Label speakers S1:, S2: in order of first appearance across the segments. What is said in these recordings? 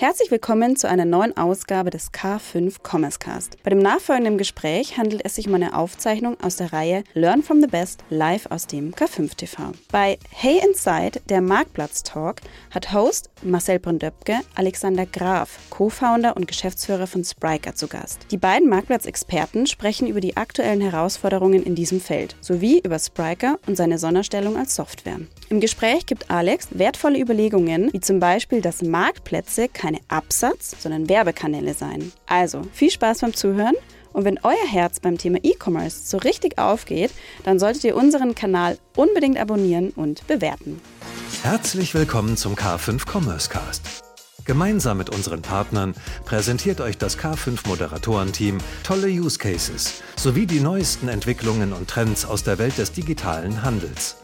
S1: Herzlich willkommen zu einer neuen Ausgabe des K5 Commerce Cast. Bei dem nachfolgenden Gespräch handelt es sich um eine Aufzeichnung aus der Reihe Learn from the Best live aus dem K5 TV. Bei Hey Inside, der Marktplatz Talk, hat Host Marcel Brondöpke Alexander Graf, Co-Founder und Geschäftsführer von Spriker zu Gast. Die beiden Marktplatzexperten sprechen über die aktuellen Herausforderungen in diesem Feld sowie über Spriker und seine Sonderstellung als Software. Im Gespräch gibt Alex wertvolle Überlegungen, wie zum Beispiel, dass Marktplätze keine keine Absatz, sondern Werbekanäle sein. Also viel Spaß beim Zuhören und wenn euer Herz beim Thema E-Commerce so richtig aufgeht, dann solltet ihr unseren Kanal unbedingt abonnieren und bewerten.
S2: Herzlich willkommen zum K5 Commerce Cast. Gemeinsam mit unseren Partnern präsentiert euch das K5 Moderatorenteam tolle Use Cases sowie die neuesten Entwicklungen und Trends aus der Welt des digitalen Handels.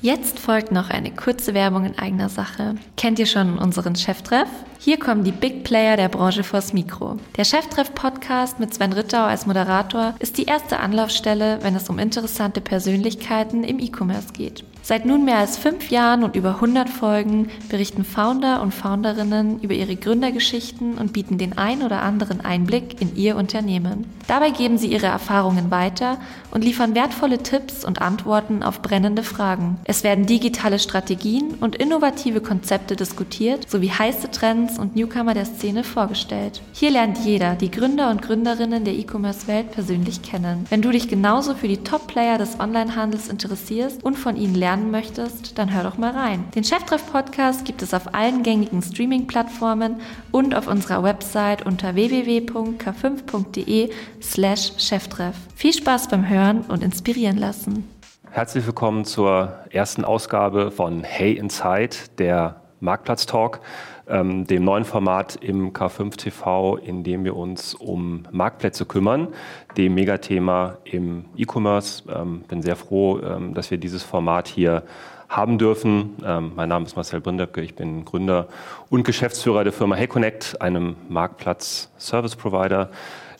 S3: Jetzt folgt noch eine kurze Werbung in eigener Sache. Kennt ihr schon unseren Cheftreff? Hier kommen die Big Player der Branche vors Mikro. Der Cheftreff-Podcast mit Sven Rittau als Moderator ist die erste Anlaufstelle, wenn es um interessante Persönlichkeiten im E-Commerce geht. Seit nun mehr als fünf Jahren und über 100 Folgen berichten Founder und Founderinnen über ihre Gründergeschichten und bieten den ein oder anderen Einblick in ihr Unternehmen. Dabei geben sie ihre Erfahrungen weiter und liefern wertvolle Tipps und Antworten auf brennende Fragen. Es werden digitale Strategien und innovative Konzepte diskutiert sowie heiße Trends und Newcomer der Szene vorgestellt. Hier lernt jeder die Gründer und Gründerinnen der E-Commerce-Welt persönlich kennen. Wenn du dich genauso für die Top-Player des Onlinehandels interessierst und von ihnen lernen lernen möchtest, dann hör doch mal rein. Den Cheftreff-Podcast gibt es auf allen gängigen Streaming-Plattformen und auf unserer Website unter www.k5.de slash Cheftreff. Viel Spaß beim Hören und inspirieren lassen.
S4: Herzlich willkommen zur ersten Ausgabe von Hey Inside, der Marktplatz-Talk, ähm, dem neuen Format im K5 TV, in dem wir uns um Marktplätze kümmern, dem Megathema im E-Commerce. Ähm, bin sehr froh, ähm, dass wir dieses Format hier haben dürfen. Ähm, mein Name ist Marcel Brindöpke, ich bin Gründer und Geschäftsführer der Firma HeyConnect, einem Marktplatz-Service-Provider,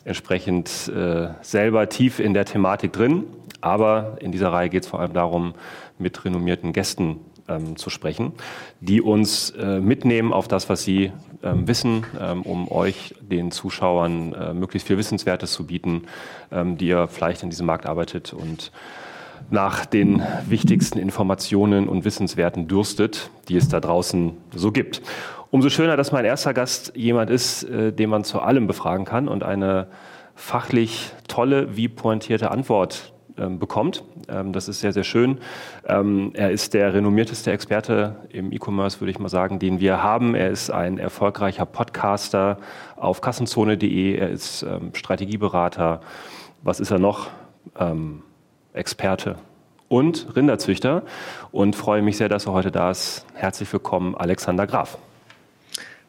S4: entsprechend äh, selber tief in der Thematik drin. Aber in dieser Reihe geht es vor allem darum, mit renommierten Gästen ähm, zu sprechen, die uns äh, mitnehmen auf das, was sie ähm, wissen, ähm, um euch, den Zuschauern, äh, möglichst viel Wissenswertes zu bieten, ähm, die ihr vielleicht in diesem Markt arbeitet und nach den wichtigsten Informationen und Wissenswerten dürstet, die es da draußen so gibt. Umso schöner, dass mein erster Gast jemand ist, äh, den man zu allem befragen kann und eine fachlich tolle wie pointierte Antwort ähm, bekommt. Ähm, das ist sehr, sehr schön. Ähm, er ist der renommierteste Experte im E-Commerce, würde ich mal sagen, den wir haben. Er ist ein erfolgreicher Podcaster auf kassenzone.de. Er ist Strategieberater. Was ist er noch? Experte und Rinderzüchter. Und freue mich sehr, dass er heute da ist. Herzlich willkommen, Alexander Graf.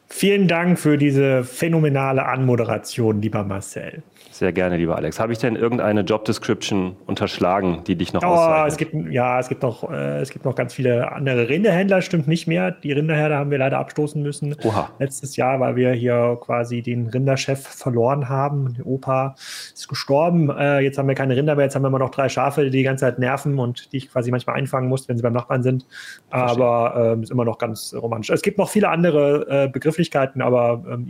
S5: Vielen Dank für diese phänomenale Anmoderation, lieber Marcel.
S4: Sehr gerne, lieber Alex. Habe ich denn irgendeine Job Description unterschlagen, die dich noch
S5: oh,
S4: auszeichnet?
S5: Es gibt, ja, es gibt, noch, äh, es gibt noch ganz viele andere Rinderhändler, stimmt nicht mehr. Die Rinderherde haben wir leider abstoßen müssen. Oha. Letztes Jahr, weil wir hier quasi den Rinderchef verloren haben. Der Opa ist gestorben. Äh, jetzt haben wir keine Rinder mehr. Jetzt haben wir immer noch drei Schafe, die die ganze Zeit nerven und die ich quasi manchmal einfangen muss, wenn sie beim Nachbarn sind. Aber äh, ist immer noch ganz romantisch. Es gibt noch viele andere äh, Begrifflichkeiten, aber ähm,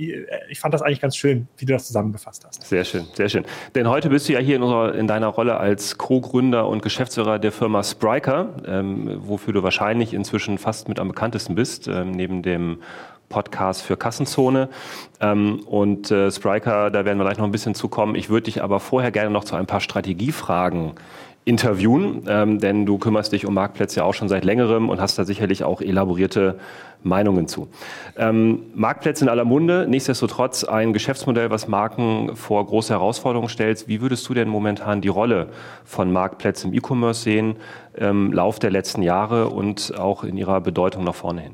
S5: ich fand das eigentlich ganz schön, wie du das zusammengefasst hast.
S4: Sehr schön. Sehr schön. Denn heute bist du ja hier in, unserer, in deiner Rolle als Co-Gründer und Geschäftsführer der Firma Spriker, ähm, wofür du wahrscheinlich inzwischen fast mit am bekanntesten bist, ähm, neben dem Podcast für Kassenzone. Ähm, und äh, Spriker, da werden wir gleich noch ein bisschen zukommen. Ich würde dich aber vorher gerne noch zu ein paar Strategiefragen interviewen, ähm, denn du kümmerst dich um Marktplätze ja auch schon seit längerem und hast da sicherlich auch elaborierte Meinungen zu. Ähm, Marktplätze in aller Munde, nichtsdestotrotz ein Geschäftsmodell, was Marken vor große Herausforderungen stellt. Wie würdest du denn momentan die Rolle von Marktplätzen im E-Commerce sehen, im Lauf der letzten Jahre und auch in ihrer Bedeutung nach vorne hin?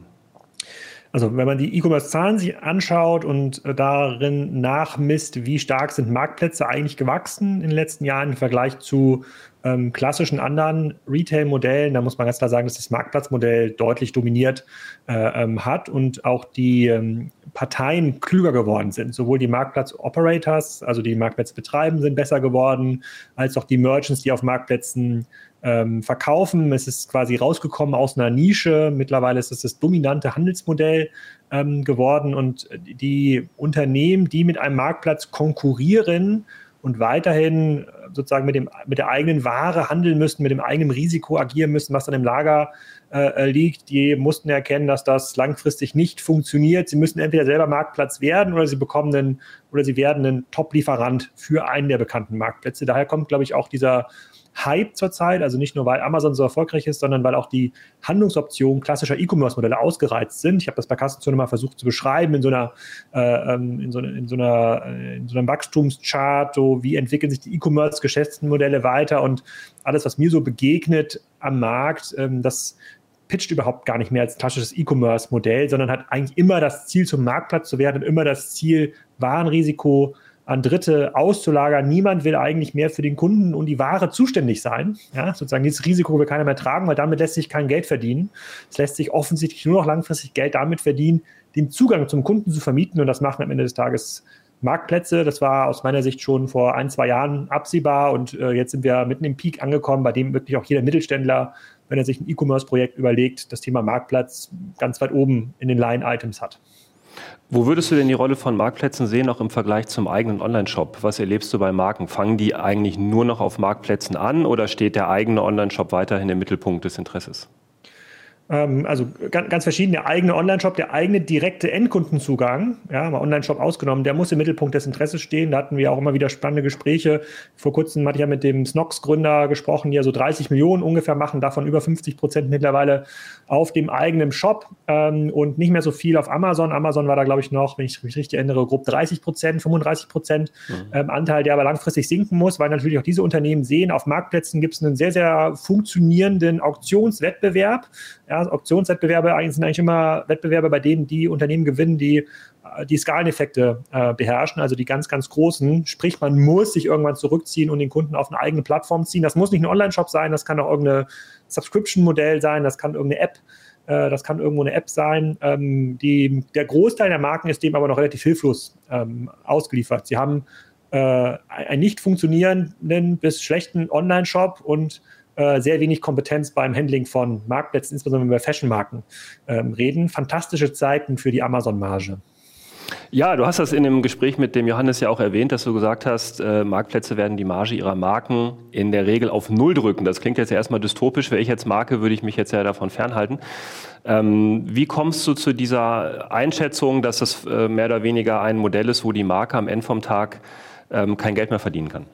S5: Also wenn man die E-Commerce-Zahlen sich anschaut und äh, darin nachmisst, wie stark sind Marktplätze eigentlich gewachsen in den letzten Jahren im Vergleich zu ähm, klassischen anderen Retail-Modellen, da muss man ganz klar sagen, dass das Marktplatzmodell deutlich dominiert äh, ähm, hat und auch die ähm, Parteien klüger geworden sind. Sowohl die Marktplatz-Operators, also die Marktplätze betreiben, sind besser geworden, als auch die Merchants, die auf Marktplätzen ähm, verkaufen. Es ist quasi rausgekommen aus einer Nische. Mittlerweile ist es das dominante Handelsmodell ähm, geworden und die Unternehmen, die mit einem Marktplatz konkurrieren, und weiterhin sozusagen mit, dem, mit der eigenen Ware handeln müssen, mit dem eigenen Risiko agieren müssen, was dann im Lager äh, äh, liegt, die mussten erkennen, dass das langfristig nicht funktioniert. Sie müssen entweder selber Marktplatz werden oder sie bekommen einen, oder sie werden ein Top-Lieferant für einen der bekannten Marktplätze. Daher kommt, glaube ich, auch dieser Hype zurzeit, also nicht nur, weil Amazon so erfolgreich ist, sondern weil auch die Handlungsoptionen klassischer E-Commerce-Modelle ausgereizt sind. Ich habe das bei Kassenzone mal versucht zu beschreiben in so einer, äh, ähm, in so, in so einer, äh, in so einem Wachstumschart, so wie entwickeln sich die E-Commerce-Geschäftsmodelle weiter und alles, was mir so begegnet am Markt, ähm, das pitcht überhaupt gar nicht mehr als klassisches E-Commerce-Modell, sondern hat eigentlich immer das Ziel, zum Marktplatz zu werden und immer das Ziel, Warenrisiko an Dritte auszulagern. Niemand will eigentlich mehr für den Kunden und die Ware zuständig sein. Ja, sozusagen dieses Risiko will keiner mehr tragen, weil damit lässt sich kein Geld verdienen. Es lässt sich offensichtlich nur noch langfristig Geld damit verdienen, den Zugang zum Kunden zu vermieten und das machen am Ende des Tages Marktplätze. Das war aus meiner Sicht schon vor ein, zwei Jahren absehbar und äh, jetzt sind wir mitten im Peak angekommen, bei dem wirklich auch jeder Mittelständler, wenn er sich ein E-Commerce-Projekt überlegt, das Thema Marktplatz ganz weit oben in den Line-Items hat.
S4: Wo würdest du denn die Rolle von Marktplätzen sehen, auch im Vergleich zum eigenen Online-Shop? Was erlebst du bei Marken? Fangen die eigentlich nur noch auf Marktplätzen an oder steht der eigene Online-Shop weiterhin im Mittelpunkt des Interesses?
S5: Ähm, also ganz, ganz verschiedene eigene Online-Shop, der eigene direkte Endkundenzugang, ja, mal Online-Shop ausgenommen, der muss im Mittelpunkt des Interesses stehen. Da hatten wir auch immer wieder spannende Gespräche. Vor kurzem hatte ich ja mit dem Snox-Gründer gesprochen, die ja so 30 Millionen ungefähr machen, davon über 50 Prozent mittlerweile auf dem eigenen Shop ähm, und nicht mehr so viel auf Amazon. Amazon war da, glaube ich, noch, wenn ich mich richtig erinnere, grob 30 Prozent, 35 Prozent mhm. ähm, Anteil, der aber langfristig sinken muss, weil natürlich auch diese Unternehmen sehen, auf Marktplätzen gibt es einen sehr, sehr funktionierenden Auktionswettbewerb. Ja, Optionswettbewerbe sind eigentlich immer Wettbewerbe, bei denen die Unternehmen gewinnen, die äh, die Skaleneffekte äh, beherrschen, also die ganz, ganz großen. Sprich, man muss sich irgendwann zurückziehen und den Kunden auf eine eigene Plattform ziehen. Das muss nicht ein Online-Shop sein, das kann auch irgendein Subscription-Modell sein, das kann irgendeine App äh, das kann irgendwo eine App sein. Ähm, die, der Großteil der Marken ist dem aber noch relativ hilflos ähm, ausgeliefert. Sie haben äh, einen nicht funktionierenden bis schlechten Online-Shop und äh, sehr wenig Kompetenz beim Handling von Marktplätzen, insbesondere über Fashion-Marken ähm, reden. Fantastische Zeiten für die Amazon-Marge.
S4: Ja, du hast das in dem Gespräch mit dem Johannes ja auch erwähnt, dass du gesagt hast, äh, Marktplätze werden die Marge ihrer Marken in der Regel auf Null drücken. Das klingt jetzt ja erstmal dystopisch. Wäre ich jetzt Marke, würde ich mich jetzt ja davon fernhalten. Ähm, wie kommst du zu dieser Einschätzung, dass das äh, mehr oder weniger ein Modell ist, wo die Marke am Ende vom Tag ähm, kein Geld mehr verdienen kann?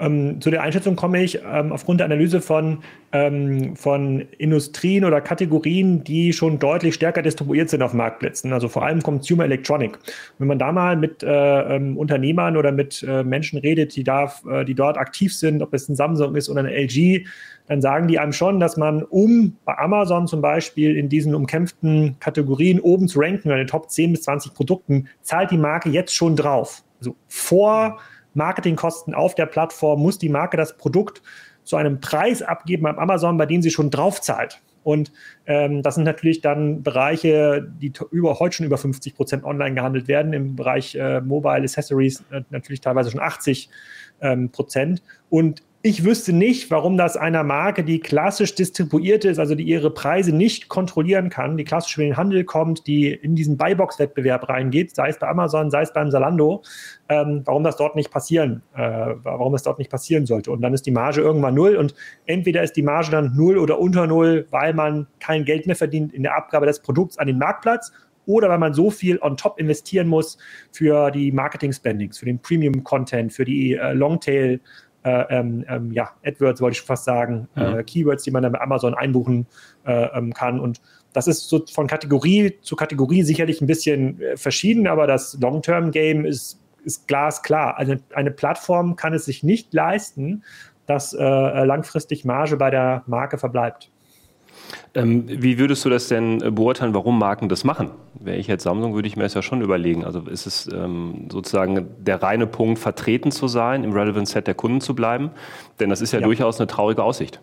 S5: Ähm, zu der Einschätzung komme ich ähm, aufgrund der Analyse von, ähm, von Industrien oder Kategorien, die schon deutlich stärker distribuiert sind auf Marktplätzen, also vor allem Consumer Electronic. Wenn man da mal mit äh, ähm, Unternehmern oder mit äh, Menschen redet, die, da, äh, die dort aktiv sind, ob es ein Samsung ist oder eine LG, dann sagen die einem schon, dass man, um bei Amazon zum Beispiel in diesen umkämpften Kategorien oben zu ranken, in den Top 10 bis 20 Produkten, zahlt die Marke jetzt schon drauf. Also vor Marketingkosten auf der Plattform muss die Marke das Produkt zu einem Preis abgeben beim Amazon, bei dem sie schon drauf zahlt. Und ähm, das sind natürlich dann Bereiche, die über, heute schon über 50 Prozent online gehandelt werden. Im Bereich äh, Mobile Accessories äh, natürlich teilweise schon 80 ähm, Prozent. Und ich wüsste nicht, warum das einer Marke, die klassisch distribuiert ist, also die ihre Preise nicht kontrollieren kann, die klassisch in den Handel kommt, die in diesen Buybox-Wettbewerb reingeht, sei es bei Amazon, sei es beim Zalando, ähm, warum das dort nicht passieren, äh, warum es dort nicht passieren sollte. Und dann ist die Marge irgendwann null und entweder ist die Marge dann null oder unter null, weil man kein Geld mehr verdient in der Abgabe des Produkts an den Marktplatz oder weil man so viel on top investieren muss für die Marketing-Spendings, für den Premium-Content, für die äh, Longtail- ähm, ähm, ja, AdWords wollte ich fast sagen, mhm. äh, Keywords, die man dann bei Amazon einbuchen äh, ähm, kann. Und das ist so von Kategorie zu Kategorie sicherlich ein bisschen äh, verschieden, aber das Long-Term-Game ist, ist glasklar. Also eine Plattform kann es sich nicht leisten, dass äh, langfristig Marge bei der Marke verbleibt.
S4: Ähm, wie würdest du das denn äh, beurteilen, warum Marken das machen? Wäre ich jetzt Samsung, würde ich mir das ja schon überlegen. Also ist es ähm, sozusagen der reine Punkt, vertreten zu sein, im Relevant Set der Kunden zu bleiben? Denn das ist ja, ja. durchaus eine traurige Aussicht.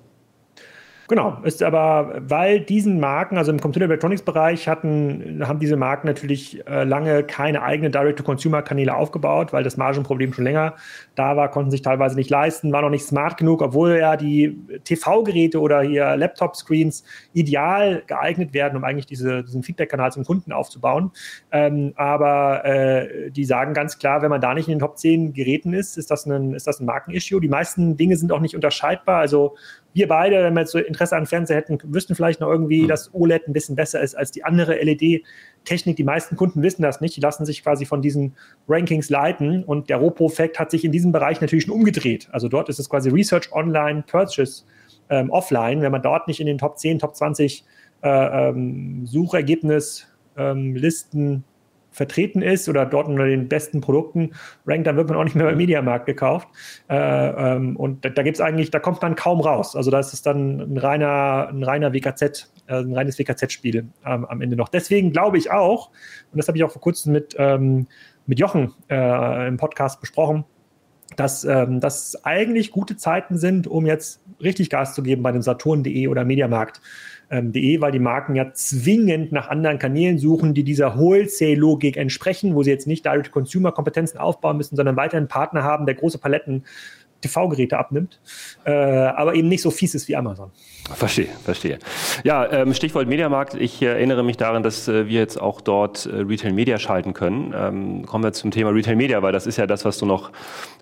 S5: Genau, ist aber, weil diesen Marken, also im Computer Electronics Bereich hatten, haben diese Marken natürlich äh, lange keine eigenen Direct-to-Consumer-Kanäle aufgebaut, weil das Margenproblem schon länger da war, konnten sich teilweise nicht leisten, war noch nicht smart genug, obwohl ja die TV-Geräte oder hier Laptop-Screens ideal geeignet werden, um eigentlich diese, diesen Feedback-Kanal zum Kunden aufzubauen. Ähm, aber äh, die sagen ganz klar, wenn man da nicht in den Top 10 Geräten ist, ist das ein, ist das ein Markenissue. Die meisten Dinge sind auch nicht unterscheidbar. Also wir beide, wenn wir jetzt so Interesse an Fernseher hätten, wüssten vielleicht noch irgendwie, mhm. dass OLED ein bisschen besser ist als die andere LED-Technik. Die meisten Kunden wissen das nicht. Die lassen sich quasi von diesen Rankings leiten. Und der Ropo-Effekt hat sich in diesem Bereich natürlich schon umgedreht. Also dort ist es quasi Research Online, Purchase ähm, Offline. Wenn man dort nicht in den Top 10, Top 20 äh, ähm, Suchergebnislisten ähm, vertreten ist oder dort unter den besten Produkten rankt, dann wird man auch nicht mehr beim Mediamarkt gekauft. Äh, ähm, und da, da gibt es eigentlich, da kommt man kaum raus. Also da ist es dann ein reiner, ein reiner WKZ, äh, ein reines WKZ-Spiel ähm, am Ende noch. Deswegen glaube ich auch, und das habe ich auch vor kurzem mit, ähm, mit Jochen äh, im Podcast besprochen, dass ähm, das eigentlich gute Zeiten sind, um jetzt richtig Gas zu geben bei dem Saturn.de oder Mediamarkt ähm, .de, weil die Marken ja zwingend nach anderen Kanälen suchen, die dieser Wholesale-Logik entsprechen, wo sie jetzt nicht Direct-Consumer-Kompetenzen aufbauen müssen, sondern weiterhin Partner haben, der große Paletten TV-Geräte abnimmt, äh, aber eben nicht so fies ist wie Amazon.
S4: Verstehe, verstehe. Ja, ähm, Stichwort Mediamarkt. Ich erinnere mich daran, dass äh, wir jetzt auch dort äh, Retail Media schalten können. Ähm, kommen wir zum Thema Retail Media, weil das ist ja das, was du noch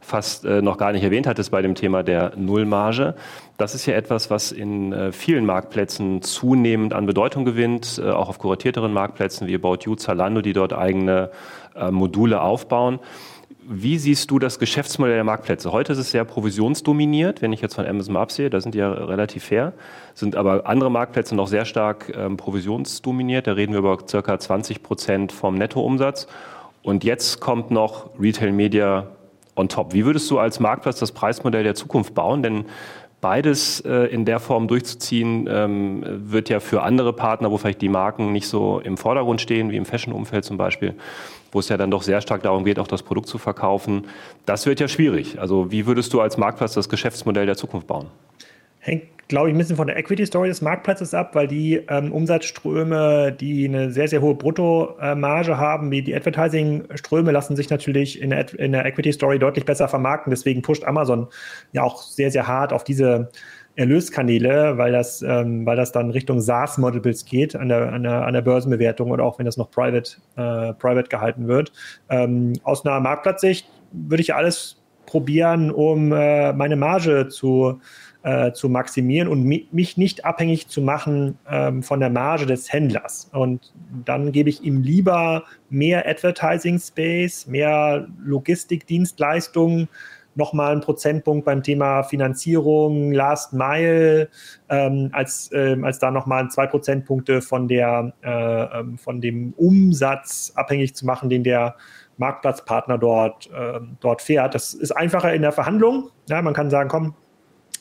S4: fast äh, noch gar nicht erwähnt hattest bei dem Thema der Nullmarge. Das ist ja etwas, was in äh, vielen Marktplätzen zunehmend an Bedeutung gewinnt, äh, auch auf kuratierteren Marktplätzen wie About You, Zalando, die dort eigene äh, Module aufbauen. Wie siehst du das Geschäftsmodell der Marktplätze? Heute ist es sehr provisionsdominiert, wenn ich jetzt von Amazon absehe, da sind die ja relativ fair, sind aber andere Marktplätze noch sehr stark ähm, provisionsdominiert, da reden wir über circa 20 Prozent vom Nettoumsatz. Und jetzt kommt noch Retail Media on top. Wie würdest du als Marktplatz das Preismodell der Zukunft bauen? Denn beides äh, in der Form durchzuziehen, ähm, wird ja für andere Partner, wo vielleicht die Marken nicht so im Vordergrund stehen, wie im Fashion-Umfeld zum Beispiel, wo es ja dann doch sehr stark darum geht, auch das Produkt zu verkaufen. Das wird ja schwierig. Also wie würdest du als Marktplatz das Geschäftsmodell der Zukunft bauen?
S5: Hängt, glaube ich, ein bisschen von der Equity-Story des Marktplatzes ab, weil die ähm, Umsatzströme, die eine sehr, sehr hohe Bruttomarge haben, wie die Advertising-Ströme, lassen sich natürlich in der, in der Equity-Story deutlich besser vermarkten. Deswegen pusht Amazon ja auch sehr, sehr hart auf diese Erlöskanäle, weil das, ähm, weil das dann Richtung SaaS-Multiples geht an der, an, der, an der Börsenbewertung oder auch wenn das noch private, äh, private gehalten wird. Ähm, aus einer Marktplatzsicht würde ich alles probieren, um äh, meine Marge zu, äh, zu maximieren und mi mich nicht abhängig zu machen ähm, von der Marge des Händlers. Und dann gebe ich ihm lieber mehr Advertising Space, mehr Logistikdienstleistungen, nochmal einen Prozentpunkt beim Thema Finanzierung, Last Mile, ähm, als, ähm, als da nochmal zwei Prozentpunkte von, der, äh, ähm, von dem Umsatz abhängig zu machen, den der Marktplatzpartner dort, äh, dort fährt. Das ist einfacher in der Verhandlung. Ja, man kann sagen, komm,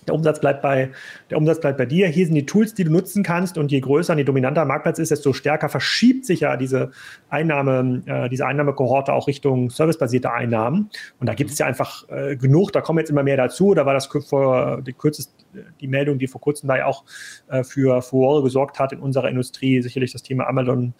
S5: der Umsatz bleibt bei, der Umsatz bleibt bei dir. Hier sind die Tools, die du nutzen kannst. Und je größer und je dominanter Marktplatz ist, desto stärker verschiebt sich ja diese Einnahme, äh, diese Einnahmekohorte auch Richtung servicebasierte Einnahmen. Und da gibt es ja einfach äh, genug. Da kommen jetzt immer mehr dazu. Da war das vor, die kürzeste, die Meldung, die vor kurzem da ja auch äh, für Furore gesorgt hat in unserer Industrie, sicherlich das Thema Amazon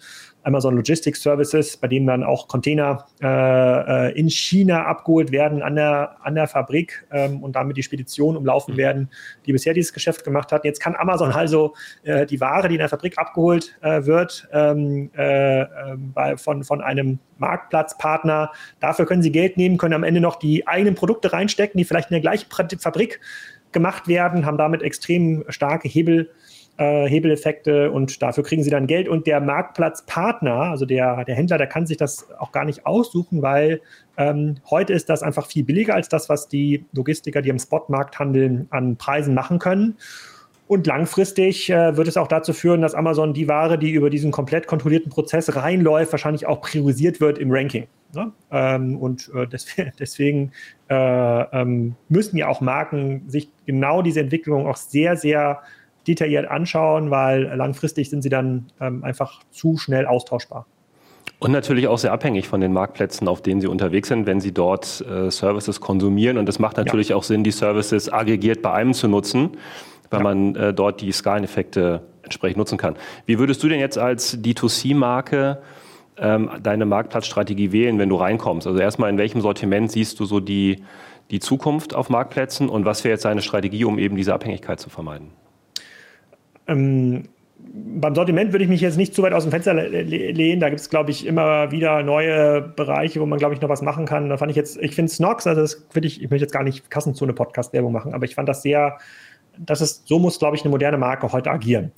S5: Amazon Logistics Services, bei denen dann auch Container äh, äh, in China abgeholt werden an der, an der Fabrik ähm, und damit die Speditionen umlaufen mhm. werden, die bisher dieses Geschäft gemacht hat. Jetzt kann Amazon also äh, die Ware, die in der Fabrik abgeholt äh, wird, ähm, äh, ähm, bei, von, von einem Marktplatzpartner, dafür können sie Geld nehmen, können am Ende noch die eigenen Produkte reinstecken, die vielleicht in der gleichen Fabrik gemacht werden, haben damit extrem starke Hebel äh, Hebeleffekte und dafür kriegen sie dann Geld. Und der Marktplatzpartner, also der, der Händler, der kann sich das auch gar nicht aussuchen, weil ähm, heute ist das einfach viel billiger als das, was die Logistiker, die im Spotmarkt handeln, an Preisen machen können. Und langfristig äh, wird es auch dazu führen, dass Amazon die Ware, die über diesen komplett kontrollierten Prozess reinläuft, wahrscheinlich auch priorisiert wird im Ranking. Ne? Ähm, und äh, deswegen, deswegen äh, ähm, müssen ja auch Marken sich genau diese Entwicklung auch sehr, sehr detailliert anschauen, weil langfristig sind sie dann ähm, einfach zu schnell austauschbar.
S4: Und natürlich auch sehr abhängig von den Marktplätzen, auf denen Sie unterwegs sind, wenn Sie dort äh, Services konsumieren. Und es macht natürlich ja. auch Sinn, die Services aggregiert bei einem zu nutzen, weil ja. man äh, dort die Skaleneffekte entsprechend nutzen kann. Wie würdest du denn jetzt als D2C-Marke ähm, deine Marktplatzstrategie wählen, wenn du reinkommst? Also erstmal, in welchem Sortiment siehst du so die, die Zukunft auf Marktplätzen und was wäre jetzt deine Strategie, um eben diese Abhängigkeit zu vermeiden?
S5: Ähm, beim Sortiment würde ich mich jetzt nicht zu weit aus dem Fenster lehnen. Da gibt es, glaube ich, immer wieder neue Bereiche, wo man, glaube ich, noch was machen kann. Da fand ich jetzt, ich finde Snox, also das würde ich, ich möchte jetzt gar nicht Kassenzone Podcast-Werbung machen, aber ich fand das sehr, das ist, so muss, glaube ich, eine moderne Marke heute agieren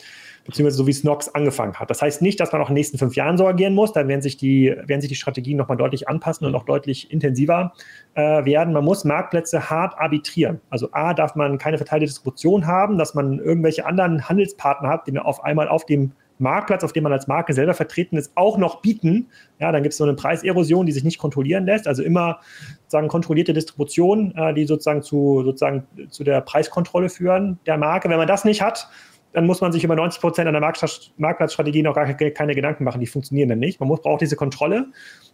S5: beziehungsweise so wie Snox angefangen hat. Das heißt nicht, dass man auch in den nächsten fünf Jahren so agieren muss. Da werden sich die, werden sich die Strategien nochmal deutlich anpassen und auch deutlich intensiver äh, werden. Man muss Marktplätze hart arbitrieren. Also A, darf man keine verteilte Distribution haben, dass man irgendwelche anderen Handelspartner hat, die man auf einmal auf dem Marktplatz, auf dem man als Marke selber vertreten ist, auch noch bieten. Ja, dann gibt es so eine Preiserosion, die sich nicht kontrollieren lässt. Also immer sozusagen kontrollierte Distribution, äh, die sozusagen zu, sozusagen zu der Preiskontrolle führen der Marke. Wenn man das nicht hat, dann muss man sich über 90 Prozent einer Marktplatzstrategie noch gar keine Gedanken machen. Die funktionieren dann nicht. Man muss, braucht diese Kontrolle.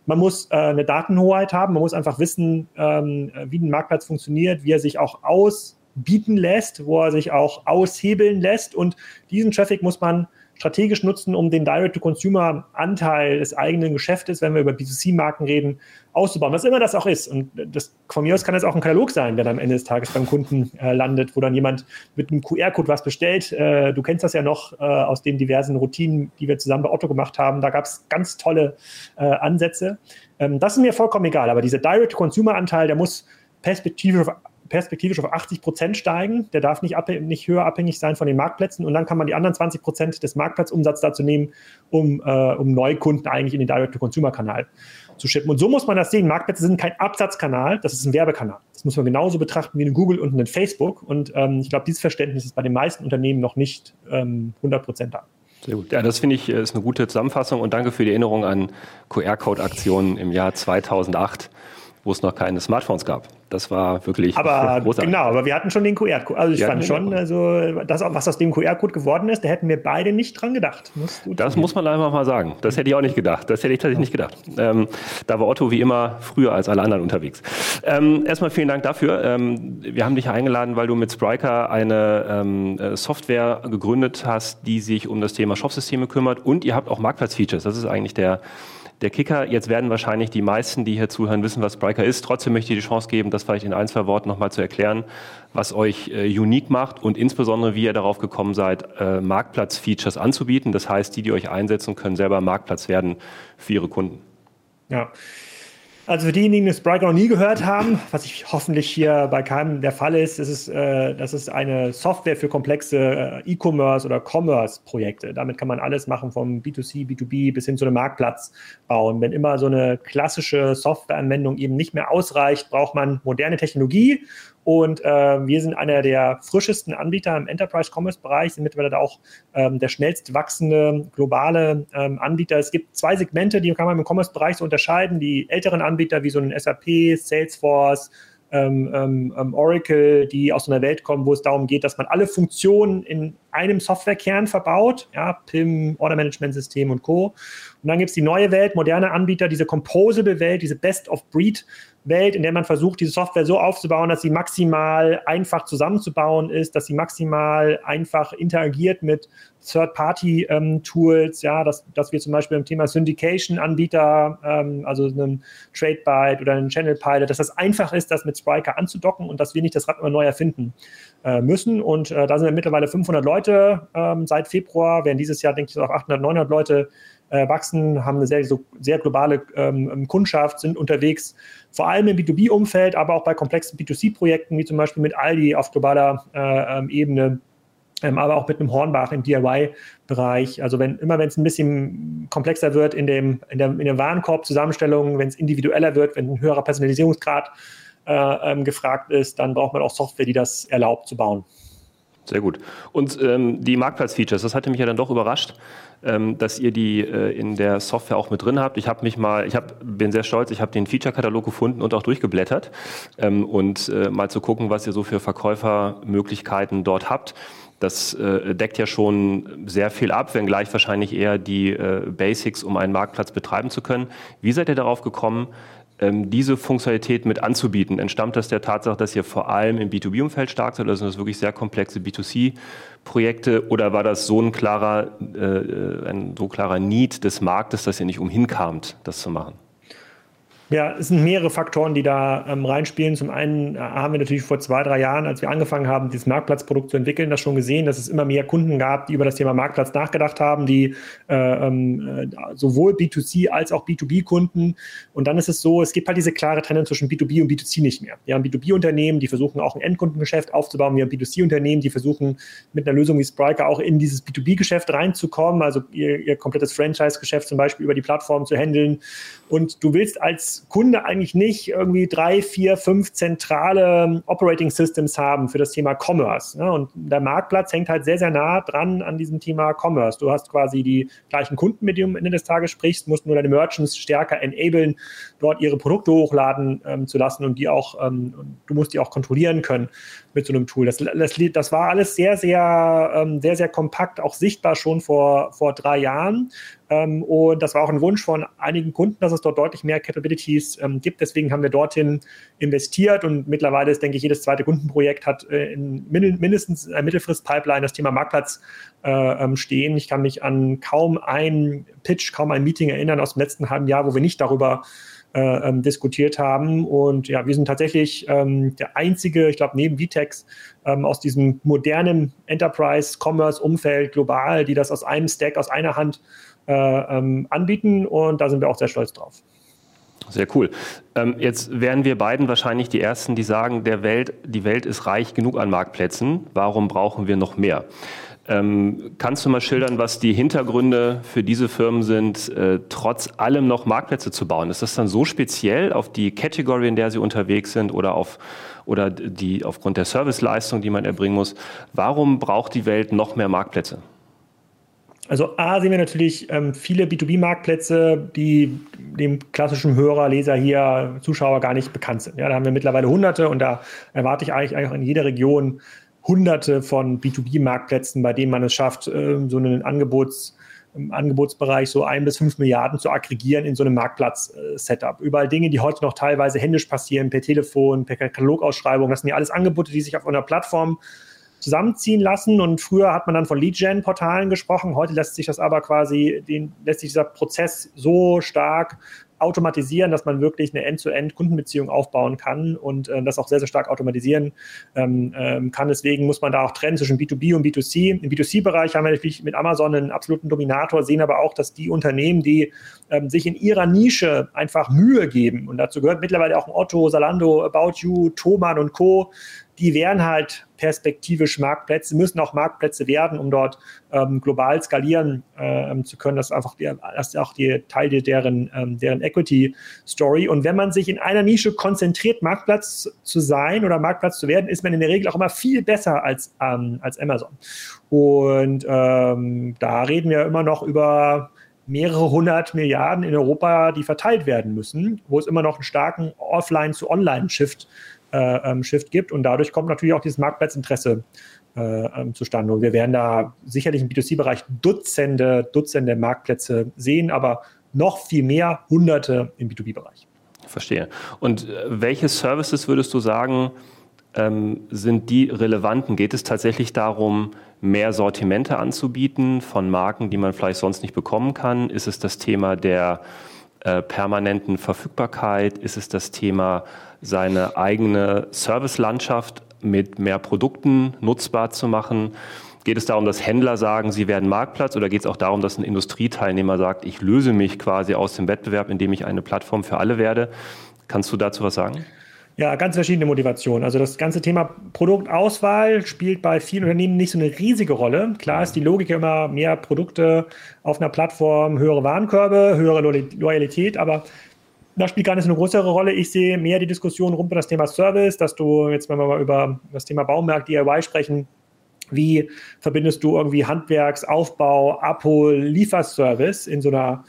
S5: Man muss äh, eine Datenhoheit haben. Man muss einfach wissen, ähm, wie ein Marktplatz funktioniert, wie er sich auch ausbieten lässt, wo er sich auch aushebeln lässt. Und diesen Traffic muss man strategisch nutzen, um den Direct-to-Consumer-Anteil des eigenen Geschäftes, wenn wir über B2C-Marken reden, auszubauen, was immer das auch ist. Und das, von mir aus kann das auch ein Katalog sein, der dann am Ende des Tages beim Kunden äh, landet, wo dann jemand mit einem QR-Code was bestellt. Äh, du kennst das ja noch äh, aus den diversen Routinen, die wir zusammen bei Otto gemacht haben. Da gab es ganz tolle äh, Ansätze. Ähm, das ist mir vollkommen egal, aber dieser Direct-to-Consumer-Anteil, der muss perspektivisch auf perspektivisch auf 80 Prozent steigen. Der darf nicht, nicht höher abhängig sein von den Marktplätzen. Und dann kann man die anderen 20 Prozent des Marktplatzumsatzes dazu nehmen, um, äh, um Neukunden eigentlich in den Direct-to-Consumer-Kanal zu schippen. Und so muss man das sehen. Marktplätze sind kein Absatzkanal, das ist ein Werbekanal. Das muss man genauso betrachten wie eine Google und eine Facebook. Und ähm, ich glaube, dieses Verständnis ist bei den meisten Unternehmen noch nicht ähm, 100 Prozent da.
S4: Sehr gut. Ja, das finde ich ist eine gute Zusammenfassung und danke für die Erinnerung an QR-Code-Aktionen im Jahr 2008 wo es noch keine Smartphones gab. Das war wirklich
S5: aber großartig. Genau, aber wir hatten schon den QR-Code. Also ich wir fand schon, also das, was aus dem QR-Code geworden ist, da hätten wir beide nicht dran gedacht.
S4: das muss man einfach mal sagen. Das hätte ich auch nicht gedacht. Das hätte ich tatsächlich nicht gedacht. Ähm, da war Otto wie immer früher als alle anderen unterwegs. Ähm, erstmal vielen Dank dafür. Ähm, wir haben dich eingeladen, weil du mit Spryker eine ähm, äh, Software gegründet hast, die sich um das Thema Shopsysteme kümmert und ihr habt auch Marktplatzfeatures. Das ist eigentlich der der Kicker, jetzt werden wahrscheinlich die meisten, die hier zuhören, wissen, was Spriker ist. Trotzdem möchte ich die Chance geben, das vielleicht in ein, zwei Worten nochmal zu erklären, was euch äh, unique macht und insbesondere, wie ihr darauf gekommen seid, äh, Marktplatz-Features anzubieten. Das heißt, die, die euch einsetzen, können selber Marktplatz werden für ihre Kunden.
S5: Ja, also für diejenigen, die Spriker noch nie gehört haben, was ich hoffentlich hier bei keinem der Fall ist, ist es, äh, das ist eine Software für komplexe äh, E-Commerce oder Commerce-Projekte. Damit kann man alles machen, vom B2C, B2B bis hin zu einem Marktplatz bauen. Wenn immer so eine klassische Softwareanwendung eben nicht mehr ausreicht, braucht man moderne Technologie und äh, wir sind einer der frischesten Anbieter im Enterprise-Commerce-Bereich, sind mittlerweile auch ähm, der schnellst wachsende globale ähm, Anbieter. Es gibt zwei Segmente, die kann man im Commerce-Bereich so unterscheiden. Die älteren Anbieter wie so ein SAP, Salesforce, ähm, ähm, ähm, Oracle, die aus einer Welt kommen, wo es darum geht, dass man alle Funktionen in einem Softwarekern verbaut, ja, PIM, Order-Management-System und Co. Und dann gibt es die neue Welt, moderne Anbieter, diese Composable-Welt, diese Best-of-Breed- Welt, in der man versucht, diese Software so aufzubauen, dass sie maximal einfach zusammenzubauen ist, dass sie maximal einfach interagiert mit Third-Party-Tools, ähm, ja, dass, dass wir zum Beispiel im Thema Syndication-Anbieter, ähm, also einem TradeByte oder einem Channel Pilot, dass das einfach ist, das mit Spriker anzudocken und dass wir nicht das Rad immer neu erfinden äh, müssen. Und äh, da sind wir mittlerweile 500 Leute ähm, seit Februar, werden dieses Jahr, denke ich, auch 800, 900 Leute äh, wachsen, haben eine sehr, so, sehr globale ähm, Kundschaft, sind unterwegs, vor allem im B2B-Umfeld, aber auch bei komplexen B2C-Projekten, wie zum Beispiel mit Aldi auf globaler äh, ähm, Ebene, ähm, aber auch mit einem Hornbach im DIY-Bereich. Also wenn immer wenn es ein bisschen komplexer wird in dem in der, in der Warenkorb-Zusammenstellung, wenn es individueller wird, wenn ein höherer Personalisierungsgrad äh, ähm, gefragt ist, dann braucht man auch Software, die das erlaubt zu bauen.
S4: Sehr gut. Und ähm, die Marktplatz-Features, das hatte mich ja dann doch überrascht, ähm, dass ihr die äh, in der Software auch mit drin habt. Ich habe mich mal, ich hab, bin sehr stolz, ich habe den Feature-Katalog gefunden und auch durchgeblättert ähm, und äh, mal zu gucken, was ihr so für Verkäufermöglichkeiten dort habt. Das äh, deckt ja schon sehr viel ab, wenngleich wahrscheinlich eher die äh, Basics, um einen Marktplatz betreiben zu können. Wie seid ihr darauf gekommen, diese Funktionalität mit anzubieten? Entstammt das der Tatsache, dass ihr vor allem im B2B-Umfeld stark seid oder sind das wirklich sehr komplexe B2C-Projekte oder war das so ein klarer, äh, ein so klarer Need des Marktes, dass ihr nicht umhin kamt, das zu machen?
S5: Ja, es sind mehrere Faktoren, die da ähm, reinspielen. Zum einen äh, haben wir natürlich vor zwei, drei Jahren, als wir angefangen haben, dieses Marktplatzprodukt zu entwickeln, das schon gesehen, dass es immer mehr Kunden gab, die über das Thema Marktplatz nachgedacht haben, die äh, ähm, äh, sowohl B2C als auch B2B-Kunden. Und dann ist es so, es gibt halt diese klare Trennung zwischen B2B und B2C nicht mehr. Wir haben B2B-Unternehmen, die versuchen auch ein Endkundengeschäft aufzubauen. Wir haben B2C-Unternehmen, die versuchen mit einer Lösung wie Spriker auch in dieses B2B-Geschäft reinzukommen, also ihr, ihr komplettes Franchise-Geschäft zum Beispiel über die Plattform zu handeln. Und du willst als Kunde eigentlich nicht irgendwie drei, vier, fünf zentrale ähm, Operating Systems haben für das Thema Commerce. Ne? Und der Marktplatz hängt halt sehr, sehr nah dran an diesem Thema Commerce. Du hast quasi die gleichen Kunden, mit denen du am Ende des Tages sprichst, musst nur deine Merchants stärker enablen, dort ihre Produkte hochladen ähm, zu lassen und die auch, ähm, du musst die auch kontrollieren können mit so einem Tool. Das, das, das war alles sehr, sehr, ähm, sehr, sehr kompakt, auch sichtbar schon vor, vor drei Jahren. Ähm, und das war auch ein Wunsch von einigen Kunden, dass es dort deutlich mehr Capabilities ähm, gibt. Deswegen haben wir dorthin investiert und mittlerweile ist, denke ich, jedes zweite Kundenprojekt hat äh, in mindestens äh, Mittelfrist-Pipeline das Thema Marktplatz äh, ähm, stehen. Ich kann mich an kaum ein Pitch, kaum ein Meeting erinnern aus dem letzten halben Jahr, wo wir nicht darüber äh, ähm, diskutiert haben. Und ja, wir sind tatsächlich ähm, der einzige, ich glaube, neben Vitex ähm, aus diesem modernen Enterprise-Commerce-Umfeld global, die das aus einem Stack, aus einer Hand äh, ähm, anbieten. Und da sind wir auch sehr stolz drauf.
S4: Sehr cool. Ähm, jetzt wären wir beiden wahrscheinlich die Ersten, die sagen, der Welt, die Welt ist reich genug an Marktplätzen. Warum brauchen wir noch mehr? Ähm, kannst du mal schildern, was die Hintergründe für diese Firmen sind, äh, trotz allem noch Marktplätze zu bauen? Ist das dann so speziell auf die Category, in der sie unterwegs sind oder auf oder die aufgrund der Serviceleistung, die man erbringen muss? Warum braucht die Welt noch mehr Marktplätze?
S5: Also A sehen wir natürlich ähm, viele B2B-Marktplätze, die dem klassischen Hörer, Leser hier, Zuschauer gar nicht bekannt sind. Ja, da haben wir mittlerweile hunderte und da erwarte ich eigentlich, eigentlich in jeder Region hunderte von B2B-Marktplätzen, bei denen man es schafft, ähm, so einen Angebots, im Angebotsbereich so ein bis fünf Milliarden zu aggregieren in so einem Marktplatz-Setup. Überall Dinge, die heute noch teilweise händisch passieren, per Telefon, per Katalogausschreibung. Das sind ja alles Angebote, die sich auf einer Plattform zusammenziehen lassen. Und früher hat man dann von Lead-Gen-Portalen gesprochen. Heute lässt sich das aber quasi, den, lässt sich dieser Prozess so stark automatisieren, dass man wirklich eine End-to-End-Kundenbeziehung aufbauen kann und äh, das auch sehr, sehr stark automatisieren ähm, ähm, kann. Deswegen muss man da auch trennen zwischen B2B und B2C. Im B2C-Bereich haben wir natürlich mit Amazon einen absoluten Dominator, sehen aber auch, dass die Unternehmen, die ähm, sich in ihrer Nische einfach Mühe geben, und dazu gehört mittlerweile auch ein Otto, Salando, About You, Thomann und Co., die wären halt perspektivisch Marktplätze, müssen auch Marktplätze werden, um dort ähm, global skalieren ähm, zu können. Das ist einfach die, das ist auch die Teil deren, ähm, deren Equity-Story. Und wenn man sich in einer Nische konzentriert, Marktplatz zu sein oder Marktplatz zu werden, ist man in der Regel auch immer viel besser als, ähm, als Amazon. Und ähm, da reden wir immer noch über mehrere hundert Milliarden in Europa, die verteilt werden müssen, wo es immer noch einen starken Offline-zu-Online-Shift äh, ähm, Shift gibt. Und dadurch kommt natürlich auch dieses Marktplatzinteresse äh, ähm, zustande. Und wir werden da sicherlich im B2C-Bereich Dutzende, Dutzende Marktplätze sehen, aber noch viel mehr, Hunderte im B2B-Bereich.
S4: Verstehe. Und äh, welche Services würdest du sagen, ähm, sind die relevanten? Geht es tatsächlich darum, mehr Sortimente anzubieten von Marken, die man vielleicht sonst nicht bekommen kann? Ist es das Thema der äh, permanenten Verfügbarkeit? Ist es das Thema, seine eigene Servicelandschaft mit mehr Produkten nutzbar zu machen? Geht es darum, dass Händler sagen, sie werden Marktplatz oder geht es auch darum, dass ein Industrieteilnehmer sagt, ich löse mich quasi aus dem Wettbewerb, indem ich eine Plattform für alle werde? Kannst du dazu was sagen?
S5: Ja, ganz verschiedene Motivationen. Also das ganze Thema Produktauswahl spielt bei vielen Unternehmen nicht so eine riesige Rolle. Klar ist die Logik immer mehr Produkte auf einer Plattform, höhere Warenkörbe, höhere Loyalität, aber das spielt gar nicht so eine größere Rolle. Ich sehe mehr die Diskussion rund um das Thema Service, dass du jetzt, wenn wir mal über das Thema Baumarkt, DIY sprechen, wie verbindest du irgendwie Handwerksaufbau, Abhol, Lieferservice in so einer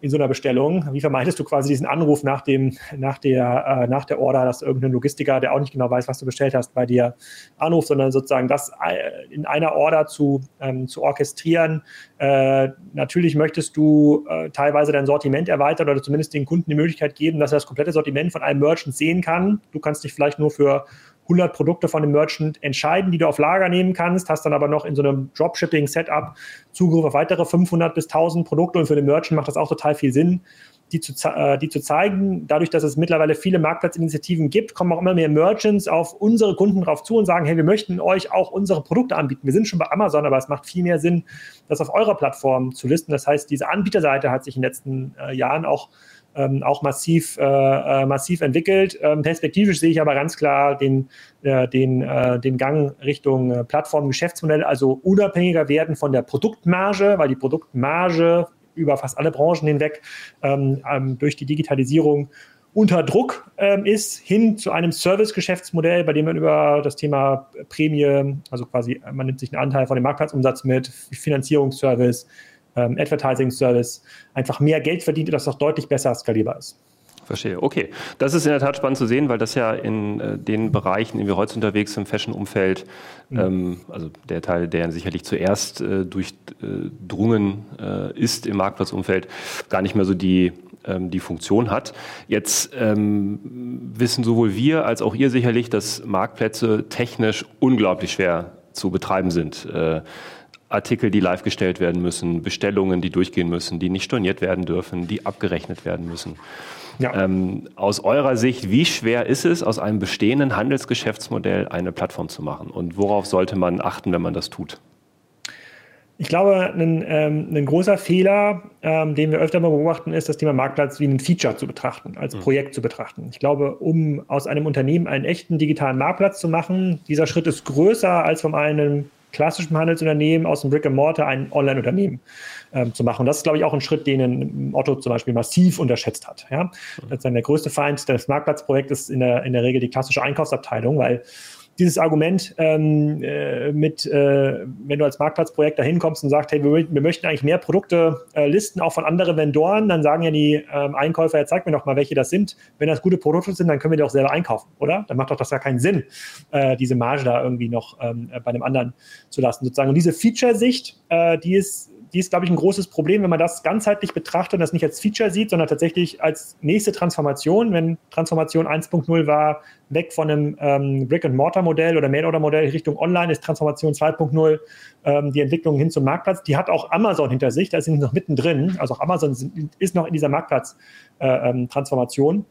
S5: in so einer Bestellung? Wie vermeidest du quasi diesen Anruf nach, dem, nach, der, äh, nach der Order, dass irgendein Logistiker, der auch nicht genau weiß, was du bestellt hast, bei dir anruft, sondern sozusagen das äh, in einer Order zu, ähm, zu orchestrieren? Äh, natürlich möchtest du äh, teilweise dein Sortiment erweitern oder zumindest den Kunden die Möglichkeit geben, dass er das komplette Sortiment von einem Merchant sehen kann. Du kannst dich vielleicht nur für 100 Produkte von dem Merchant entscheiden, die du auf Lager nehmen kannst, hast dann aber noch in so einem Dropshipping-Setup Zugriff auf weitere 500 bis 1000 Produkte und für den Merchant macht das auch total viel Sinn, die zu, äh, die zu zeigen. Dadurch, dass es mittlerweile viele Marktplatzinitiativen gibt, kommen auch immer mehr Merchants auf unsere Kunden drauf zu und sagen, hey, wir möchten euch auch unsere Produkte anbieten. Wir sind schon bei Amazon, aber es macht viel mehr Sinn, das auf eurer Plattform zu listen. Das heißt, diese Anbieterseite hat sich in den letzten äh, Jahren auch ähm, auch massiv, äh, äh, massiv entwickelt. Ähm, perspektivisch sehe ich aber ganz klar den, äh, den, äh, den Gang Richtung äh, Plattformgeschäftsmodell, also unabhängiger werden von der Produktmarge, weil die Produktmarge über fast alle Branchen hinweg ähm, ähm durch die Digitalisierung unter Druck ähm, ist, hin zu einem Service-Geschäftsmodell, bei dem man über das Thema Prämie, also quasi man nimmt sich einen Anteil von dem Marktplatzumsatz mit, Finanzierungsservice, ähm, Advertising Service einfach mehr Geld verdient, das auch deutlich besser skalierbar ist.
S4: Verstehe. Okay. Das ist in der Tat spannend zu sehen, weil das ja in äh, den Bereichen, in denen wir heute unterwegs sind, im Fashion-Umfeld, mhm. ähm, also der Teil, der sicherlich zuerst äh, durchdrungen äh, ist im Marktplatzumfeld, gar nicht mehr so die, ähm, die Funktion hat. Jetzt ähm, wissen sowohl wir als auch ihr sicherlich, dass Marktplätze technisch unglaublich schwer zu betreiben sind. Artikel, die live gestellt werden müssen, Bestellungen, die durchgehen müssen, die nicht storniert werden dürfen, die abgerechnet werden müssen. Ja. Ähm, aus eurer Sicht, wie schwer ist es, aus einem bestehenden Handelsgeschäftsmodell eine Plattform zu machen? Und worauf sollte man achten, wenn man das tut?
S5: Ich glaube, ein, ähm, ein großer Fehler, ähm, den wir öfter mal beobachten, ist, das Thema Marktplatz wie ein Feature zu betrachten, als mhm. Projekt zu betrachten. Ich glaube, um aus einem Unternehmen einen echten digitalen Marktplatz zu machen, dieser Schritt ist größer als von einem klassischen Handelsunternehmen aus dem Brick and Mortar ein Online-Unternehmen ähm, zu machen. Und das ist, glaube ich, auch ein Schritt, den Otto zum Beispiel massiv unterschätzt hat. Ja? Das der größte Feind des Marktplatzprojekts ist in der, in der Regel die klassische Einkaufsabteilung, weil dieses Argument ähm, äh, mit, äh, wenn du als Marktplatzprojekt da hinkommst und sagst, hey, wir, wir möchten eigentlich mehr Produkte äh, listen, auch von anderen Vendoren, dann sagen ja die ähm, Einkäufer, ja, zeig mir doch mal, welche das sind. Wenn das gute Produkte sind, dann können wir die auch selber einkaufen, oder? Dann macht doch das ja keinen Sinn, äh, diese Marge da irgendwie noch ähm, bei einem anderen zu lassen, sozusagen. Und diese Feature-Sicht, äh, die ist die ist, glaube ich, ein großes Problem, wenn man das ganzheitlich betrachtet und das nicht als Feature sieht, sondern tatsächlich als nächste Transformation. Wenn Transformation 1.0 war, weg von einem ähm, Brick-and-Mortar-Modell oder Mail-Order-Modell Richtung Online, ist Transformation 2.0 ähm, die Entwicklung hin zum Marktplatz. Die hat auch Amazon hinter sich, da ist sie noch mittendrin. Also auch Amazon ist noch in dieser Marktplatz-Transformation. Äh, ähm,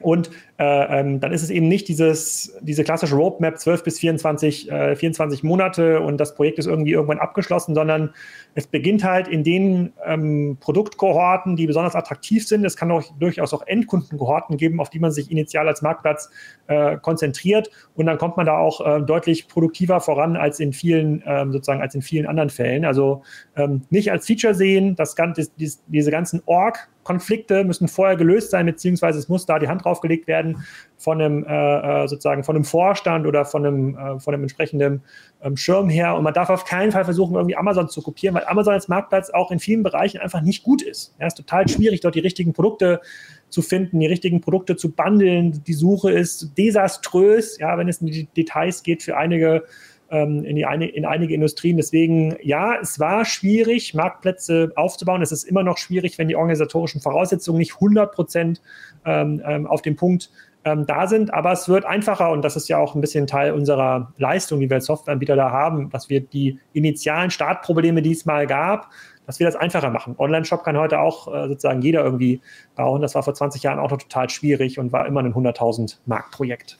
S5: und äh, ähm, dann ist es eben nicht dieses, diese klassische Roadmap 12 bis 24, äh, 24 Monate und das Projekt ist irgendwie irgendwann abgeschlossen, sondern es beginnt halt in den ähm, Produktkohorten, die besonders attraktiv sind. Es kann auch durchaus auch Endkundenkohorten geben, auf die man sich initial als Marktplatz äh, konzentriert und dann kommt man da auch äh, deutlich produktiver voran als in vielen ähm, sozusagen als in vielen anderen Fällen. Also ähm, nicht als Feature sehen, das ganze, diese ganzen Org Konflikte müssen vorher gelöst sein, beziehungsweise es muss da die Hand draufgelegt werden von einem äh, äh, sozusagen von einem Vorstand oder von einem, äh, von einem entsprechenden ähm, Schirm her. Und man darf auf keinen Fall versuchen, irgendwie Amazon zu kopieren, weil Amazon als Marktplatz auch in vielen Bereichen einfach nicht gut ist. Ja, es ist total schwierig, dort die richtigen Produkte zu finden, die richtigen Produkte zu bundeln. Die Suche ist desaströs, ja, wenn es in die Details geht für einige ähm, in, die eine, in einige Industrien. Deswegen, ja, es war schwierig, Marktplätze aufzubauen. Es ist immer noch schwierig, wenn die organisatorischen Voraussetzungen nicht 100 Prozent ähm, ähm, auf dem Punkt ähm, da sind. Aber es wird einfacher und das ist ja auch ein bisschen Teil unserer Leistung, die wir als Softwareanbieter da haben, dass wir die initialen Startprobleme, die es mal gab, dass wir das einfacher machen. Online-Shop kann heute auch äh, sozusagen jeder irgendwie bauen. Das war vor 20 Jahren auch noch total schwierig und war immer ein 100.000 Marktprojekt.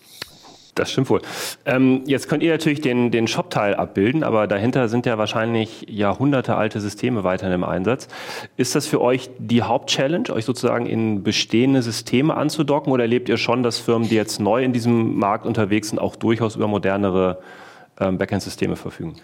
S4: Das stimmt wohl. Ähm, jetzt könnt ihr natürlich den, den Shop-Teil abbilden, aber dahinter sind ja wahrscheinlich Jahrhunderte alte Systeme weiterhin im Einsatz. Ist das für euch die Hauptchallenge, euch sozusagen in bestehende Systeme anzudocken oder erlebt ihr schon, dass Firmen, die jetzt neu in diesem Markt unterwegs sind, auch durchaus über modernere ähm, Backend-Systeme verfügen?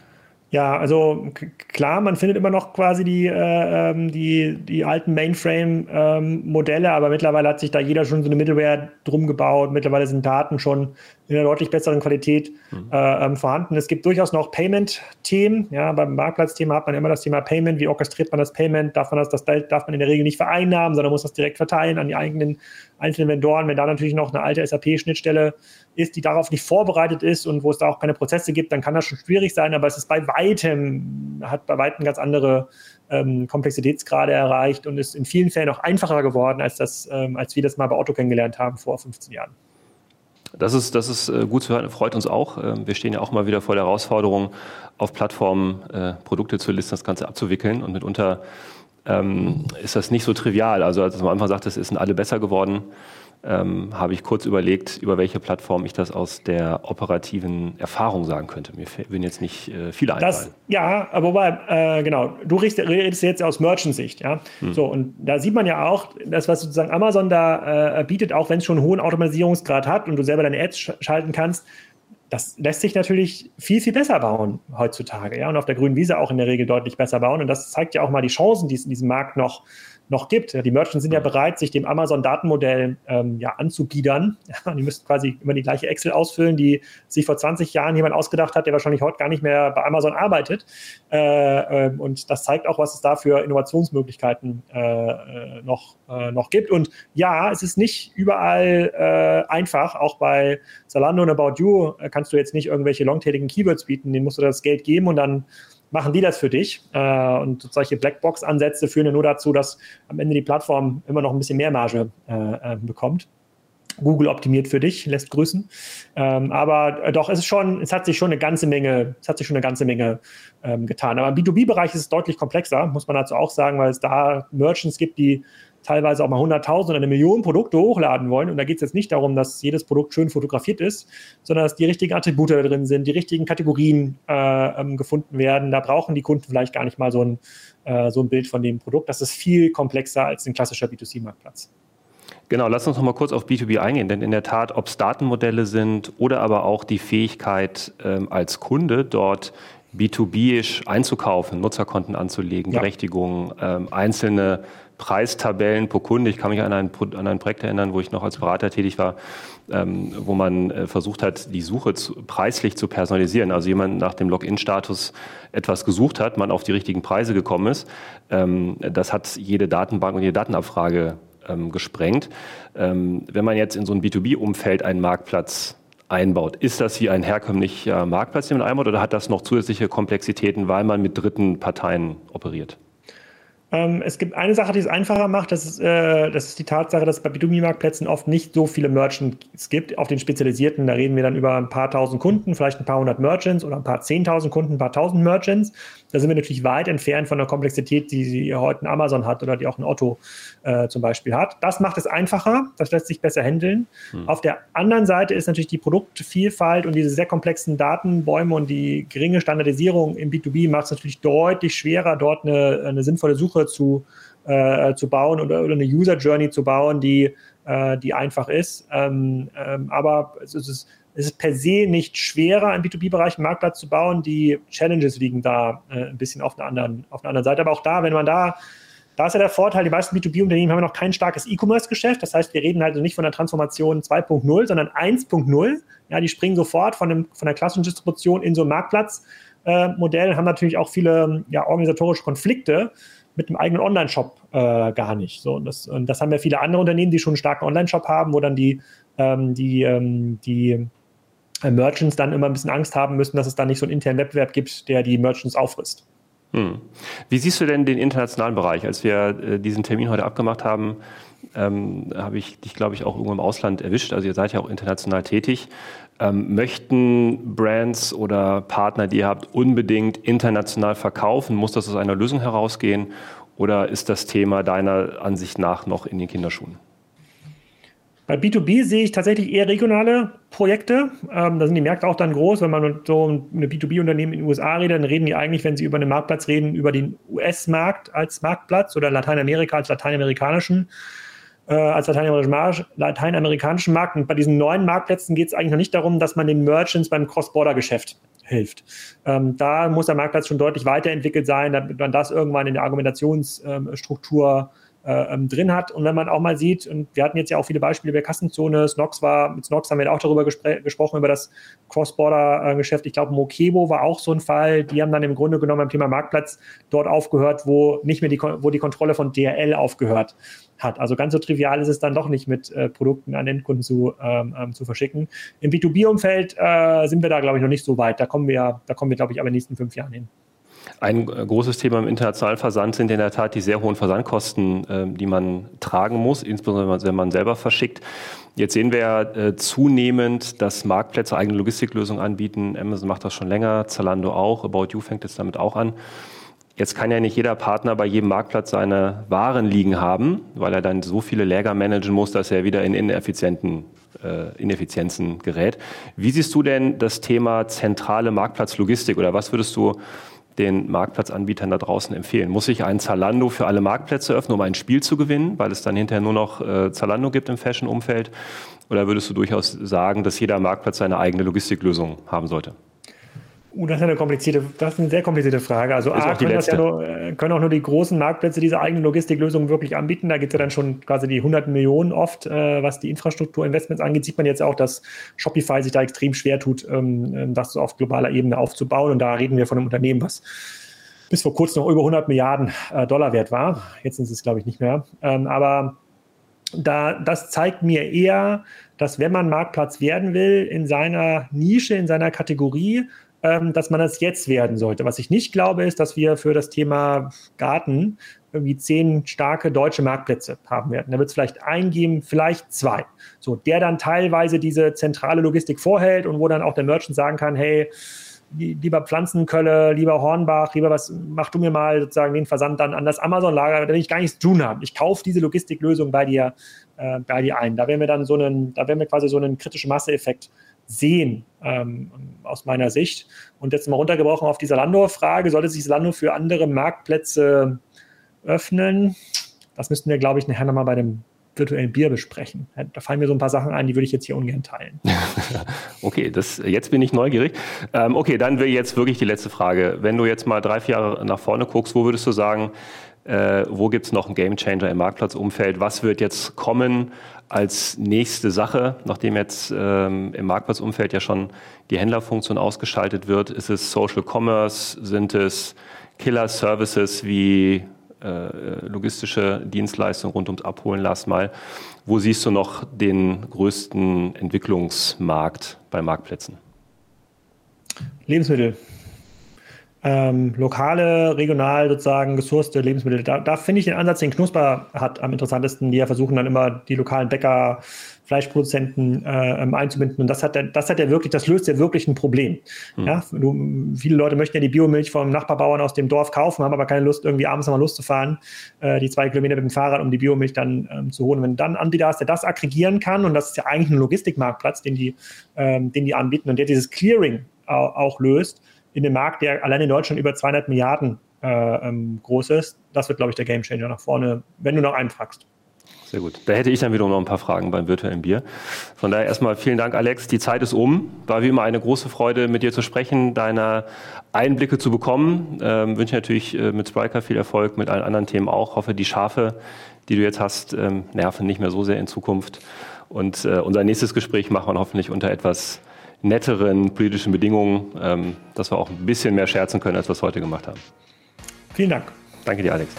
S5: Ja, also klar, man findet immer noch quasi die, äh, ähm, die, die alten Mainframe-Modelle, ähm, aber mittlerweile hat sich da jeder schon so eine Middleware drum gebaut. Mittlerweile sind Daten schon in einer deutlich besseren Qualität mhm. äh, ähm, vorhanden. Es gibt durchaus noch Payment-Themen. Ja, beim Marktplatzthema hat man immer das Thema Payment. Wie orchestriert man das Payment? Darf man das, das darf man in der Regel nicht vereinnahmen, sondern muss das direkt verteilen an die eigenen einzelnen Vendoren. Wenn da natürlich noch eine alte SAP-Schnittstelle ist, die darauf nicht vorbereitet ist und wo es da auch keine Prozesse gibt, dann kann das schon schwierig sein, aber es ist bei weitem, hat bei weitem ganz andere ähm, Komplexitätsgrade erreicht und ist in vielen Fällen auch einfacher geworden, als, das, ähm, als wir das mal bei Otto kennengelernt haben vor 15 Jahren.
S4: Das ist, das ist äh, gut zu hören, freut uns auch. Ähm, wir stehen ja auch mal wieder vor der Herausforderung, auf Plattformen äh, Produkte zu listen, das Ganze abzuwickeln und mitunter ähm, ist das nicht so trivial. Also als man Anfang sagt, es sind alle besser geworden, ähm, habe ich kurz überlegt, über welche Plattform ich das aus der operativen Erfahrung sagen könnte. Mir würden jetzt nicht äh, viele einfallen. Das,
S5: ja, aber wobei, äh, genau, du redest, jetzt aus Merchant-Sicht, ja. Hm. So, und da sieht man ja auch, das, was sozusagen Amazon da äh, bietet, auch wenn es schon einen hohen Automatisierungsgrad hat und du selber deine Ads sch schalten kannst, das lässt sich natürlich viel, viel besser bauen heutzutage, ja, und auf der grünen Wiese auch in der Regel deutlich besser bauen. Und das zeigt ja auch mal die Chancen, die es in diesem Markt noch noch gibt. Die Merchants sind ja bereit, sich dem Amazon-Datenmodell ähm, ja, anzubiedern. Die müssen quasi immer die gleiche Excel ausfüllen, die sich vor 20 Jahren jemand ausgedacht hat, der wahrscheinlich heute gar nicht mehr bei Amazon arbeitet. Äh, äh, und das zeigt auch, was es da für Innovationsmöglichkeiten äh, äh noch, äh, noch gibt. Und ja, es ist nicht überall äh, einfach. Auch bei Zalando und About You kannst du jetzt nicht irgendwelche longtailigen Keywords bieten. Denen musst du das Geld geben und dann machen die das für dich. Äh, und solche Blackbox-Ansätze führen ja nur dazu, dass am Ende die Plattform immer noch ein bisschen mehr Marge äh, äh bekommt. Google optimiert für dich, lässt grüßen. Ähm, aber äh, doch, es ist schon, es hat sich schon eine ganze Menge, es hat sich schon eine ganze Menge ähm, getan. Aber im B2B-Bereich ist es deutlich komplexer, muss man dazu auch sagen, weil es da Merchants gibt, die teilweise auch mal 100.000 oder eine Million Produkte hochladen wollen. Und da geht es jetzt nicht darum, dass jedes Produkt schön fotografiert ist, sondern dass die richtigen Attribute da drin sind, die richtigen Kategorien äh, ähm, gefunden werden. Da brauchen die Kunden vielleicht gar nicht mal so ein, äh, so ein Bild von dem Produkt. Das ist viel komplexer als ein klassischer B2C-Marktplatz.
S4: Genau, lass uns noch mal kurz auf B2B eingehen, denn in der Tat, ob es Datenmodelle sind oder aber auch die Fähigkeit ähm, als Kunde dort B2B-isch einzukaufen, Nutzerkonten anzulegen, ja. Berechtigungen, ähm, einzelne Preistabellen pro Kunde. Ich kann mich an ein, an ein Projekt erinnern, wo ich noch als Berater tätig war, ähm, wo man äh, versucht hat, die Suche zu, preislich zu personalisieren. Also jemand nach dem Login-Status etwas gesucht hat, man auf die richtigen Preise gekommen ist. Ähm, das hat jede Datenbank und jede Datenabfrage ähm, gesprengt. Ähm, wenn man jetzt in so ein B2B-Umfeld einen Marktplatz einbaut. Ist das hier ein herkömmlicher Marktplatz, den man einbaut, oder hat das noch zusätzliche Komplexitäten, weil man mit dritten Parteien operiert?
S5: Ähm, es gibt eine Sache, die es einfacher macht, das ist, äh, das ist die Tatsache, dass es bei B2B-Marktplätzen oft nicht so viele Merchants gibt. Auf den spezialisierten, da reden wir dann über ein paar tausend Kunden, vielleicht ein paar hundert Merchants oder ein paar zehntausend Kunden, ein paar tausend Merchants. Da sind wir natürlich weit entfernt von der Komplexität, die sie heute in Amazon hat oder die auch ein Otto äh, zum Beispiel hat. Das macht es einfacher, das lässt sich besser handeln. Hm. Auf der anderen Seite ist natürlich die Produktvielfalt und diese sehr komplexen Datenbäume und die geringe Standardisierung im B2B macht es natürlich deutlich schwerer, dort eine, eine sinnvolle Suche zu, äh, zu bauen oder, oder, eine User Journey zu bauen, die, äh, die einfach ist. Ähm, ähm, aber es ist es ist per se nicht schwerer, im B2B-Bereich einen Marktplatz zu bauen. Die Challenges liegen da äh, ein bisschen auf einer, anderen, auf einer anderen Seite. Aber auch da, wenn man da, da ist ja der Vorteil, die meisten B2B-Unternehmen haben noch kein starkes E-Commerce-Geschäft. Das heißt, wir reden halt nicht von der Transformation 2.0, sondern 1.0. Ja, die springen sofort von, dem, von der klassischen Distribution in so ein Marktplatzmodell, äh, haben natürlich auch viele ja, organisatorische Konflikte mit einem eigenen Online-Shop äh, gar nicht. So, und, das, und das haben ja viele andere Unternehmen, die schon einen starken Online-Shop haben, wo dann die, ähm, die, ähm, die Merchants dann immer ein bisschen Angst haben müssen, dass es dann nicht so einen internen Wettbewerb gibt, der die Merchants auffrisst.
S4: Hm. Wie siehst du denn den internationalen Bereich? Als wir äh, diesen Termin heute abgemacht haben, ähm, habe ich dich, glaube ich, auch irgendwo im Ausland erwischt. Also ihr seid ja auch international tätig. Ähm, möchten Brands oder Partner, die ihr habt, unbedingt international verkaufen? Muss das aus einer Lösung herausgehen? Oder ist das Thema deiner Ansicht nach noch in den Kinderschuhen?
S5: Bei B2B sehe ich tatsächlich eher regionale Projekte. Ähm, da sind die Märkte auch dann groß. Wenn man so einem B2B-Unternehmen in den USA redet, dann reden die eigentlich, wenn sie über einen Marktplatz reden, über den US-Markt als Marktplatz oder Lateinamerika als lateinamerikanischen, äh, als lateinamerikanischen Markt. Und bei diesen neuen Marktplätzen geht es eigentlich noch nicht darum, dass man den Merchants beim Cross-Border-Geschäft hilft. Ähm, da muss der Marktplatz schon deutlich weiterentwickelt sein, damit man das irgendwann in der Argumentationsstruktur äh, ähm, drin hat. Und wenn man auch mal sieht, und wir hatten jetzt ja auch viele Beispiele bei Kassenzone, Snox war, mit Snox haben wir auch darüber gesprochen, über das Cross-Border-Geschäft. Ich glaube, Mokebo war auch so ein Fall. Die haben dann im Grunde genommen beim Thema Marktplatz dort aufgehört, wo nicht mehr die, wo die Kontrolle von DRL aufgehört hat. Also ganz so trivial ist es dann doch nicht mit äh, Produkten an Endkunden zu, ähm, ähm, zu verschicken. Im B2B-Umfeld äh, sind wir da, glaube ich, noch nicht so weit. Da kommen wir, da kommen wir, glaube ich, aber in den nächsten fünf Jahren hin.
S4: Ein äh, großes Thema im internationalen Versand sind in der Tat die sehr hohen Versandkosten, ähm, die man tragen muss, insbesondere wenn man selber verschickt. Jetzt sehen wir ja äh, zunehmend, dass Marktplätze eigene Logistiklösungen anbieten. Amazon macht das schon länger, Zalando auch, About You fängt jetzt damit auch an. Jetzt kann ja nicht jeder Partner bei jedem Marktplatz seine Waren liegen haben, weil er dann so viele Läger managen muss, dass er wieder in ineffizienten äh, Ineffizienzen gerät. Wie siehst du denn das Thema zentrale Marktplatzlogistik oder was würdest du den Marktplatzanbietern da draußen empfehlen? Muss ich ein Zalando für alle Marktplätze öffnen, um ein Spiel zu gewinnen, weil es dann hinterher nur noch äh, Zalando gibt im Fashion-Umfeld? Oder würdest du durchaus sagen, dass jeder Marktplatz seine eigene Logistiklösung haben sollte?
S5: Uh, das ist eine komplizierte, das ist eine sehr komplizierte Frage. Also A, können, ja nur, äh, können, auch nur die großen Marktplätze diese eigene Logistiklösung wirklich anbieten. Da gibt es ja dann schon quasi die 100 Millionen oft, äh, was die Infrastrukturinvestments angeht. Sieht man jetzt auch, dass Shopify sich da extrem schwer tut, ähm, ähm, das auf globaler Ebene aufzubauen. Und da reden wir von einem Unternehmen, was bis vor kurzem noch über 100 Milliarden äh, Dollar wert war. Jetzt sind es, glaube ich, nicht mehr. Ähm, aber da, das zeigt mir eher, dass wenn man Marktplatz werden will, in seiner Nische, in seiner Kategorie, ähm, dass man das jetzt werden sollte. Was ich nicht glaube, ist, dass wir für das Thema Garten irgendwie zehn starke deutsche Marktplätze haben werden. Da wird es vielleicht eingeben, vielleicht zwei. So, der dann teilweise diese zentrale Logistik vorhält und wo dann auch der Merchant sagen kann, hey, lieber Pflanzenkölle, lieber Hornbach, lieber was, mach du mir mal sozusagen den Versand dann an das Amazon-Lager, da will ich gar nichts tun haben. Ich kaufe diese Logistiklösung bei dir, äh, bei dir ein. Da werden wir dann so einen, da werden wir quasi so einen kritischen Masseeffekt sehen, ähm, aus meiner Sicht. Und jetzt mal runtergebrochen auf die Salando-Frage, sollte sich Salando für andere Marktplätze öffnen? Das müssten wir, glaube ich, nachher nochmal bei dem virtuellen Bier besprechen. Da fallen mir so ein paar Sachen ein, die würde ich jetzt hier ungern teilen.
S4: okay, das, jetzt bin ich neugierig. Ähm, okay, dann wäre jetzt wirklich die letzte Frage. Wenn du jetzt mal drei, vier Jahre nach vorne guckst, wo würdest du sagen, äh, wo gibt es noch einen Gamechanger im Marktplatzumfeld? Was wird jetzt kommen als nächste Sache, nachdem jetzt ähm, im Marktplatzumfeld ja schon die Händlerfunktion ausgeschaltet wird? Ist es Social Commerce? Sind es Killer-Services wie äh, logistische Dienstleistungen rund ums Abholen? Lass mal. Wo siehst du noch den größten Entwicklungsmarkt bei Marktplätzen?
S5: Lebensmittel ähm, lokale, regional sozusagen gesourcete Lebensmittel. Da, da finde ich den Ansatz, den Knusper hat, am interessantesten. Die ja versuchen dann immer die lokalen Bäcker, Fleischproduzenten äh, ähm, einzubinden. Und das hat, der, das hat ja wirklich, das löst ja wirklich ein Problem. Mhm. Ja, du, viele Leute möchten ja die Biomilch vom Nachbarbauern aus dem Dorf kaufen, haben aber keine Lust, irgendwie abends nochmal loszufahren, äh, die zwei Kilometer mit dem Fahrrad, um die Biomilch dann ähm, zu holen. Wenn dann Anbieter hast, der das aggregieren kann, und das ist ja eigentlich ein Logistikmarktplatz, den die, ähm, den die anbieten und der dieses Clearing auch, auch löst, in dem Markt, der allein in Deutschland über 200 Milliarden äh, ähm, groß ist. Das wird, glaube ich, der Gamechanger nach vorne, wenn du noch einen fragst.
S4: Sehr gut. Da hätte ich dann wiederum noch ein paar Fragen beim virtuellen Bier. Von daher erstmal vielen Dank, Alex. Die Zeit ist um. War wie immer eine große Freude, mit dir zu sprechen, deine Einblicke zu bekommen. Ähm, wünsche natürlich äh, mit Spriker viel Erfolg, mit allen anderen Themen auch. Hoffe, die Schafe, die du jetzt hast, ähm, nerven nicht mehr so sehr in Zukunft. Und äh, unser nächstes Gespräch machen wir hoffentlich unter etwas netteren politischen Bedingungen, ähm, dass wir auch ein bisschen mehr scherzen können, als wir es heute gemacht haben.
S5: Vielen Dank.
S4: Danke dir, Alex.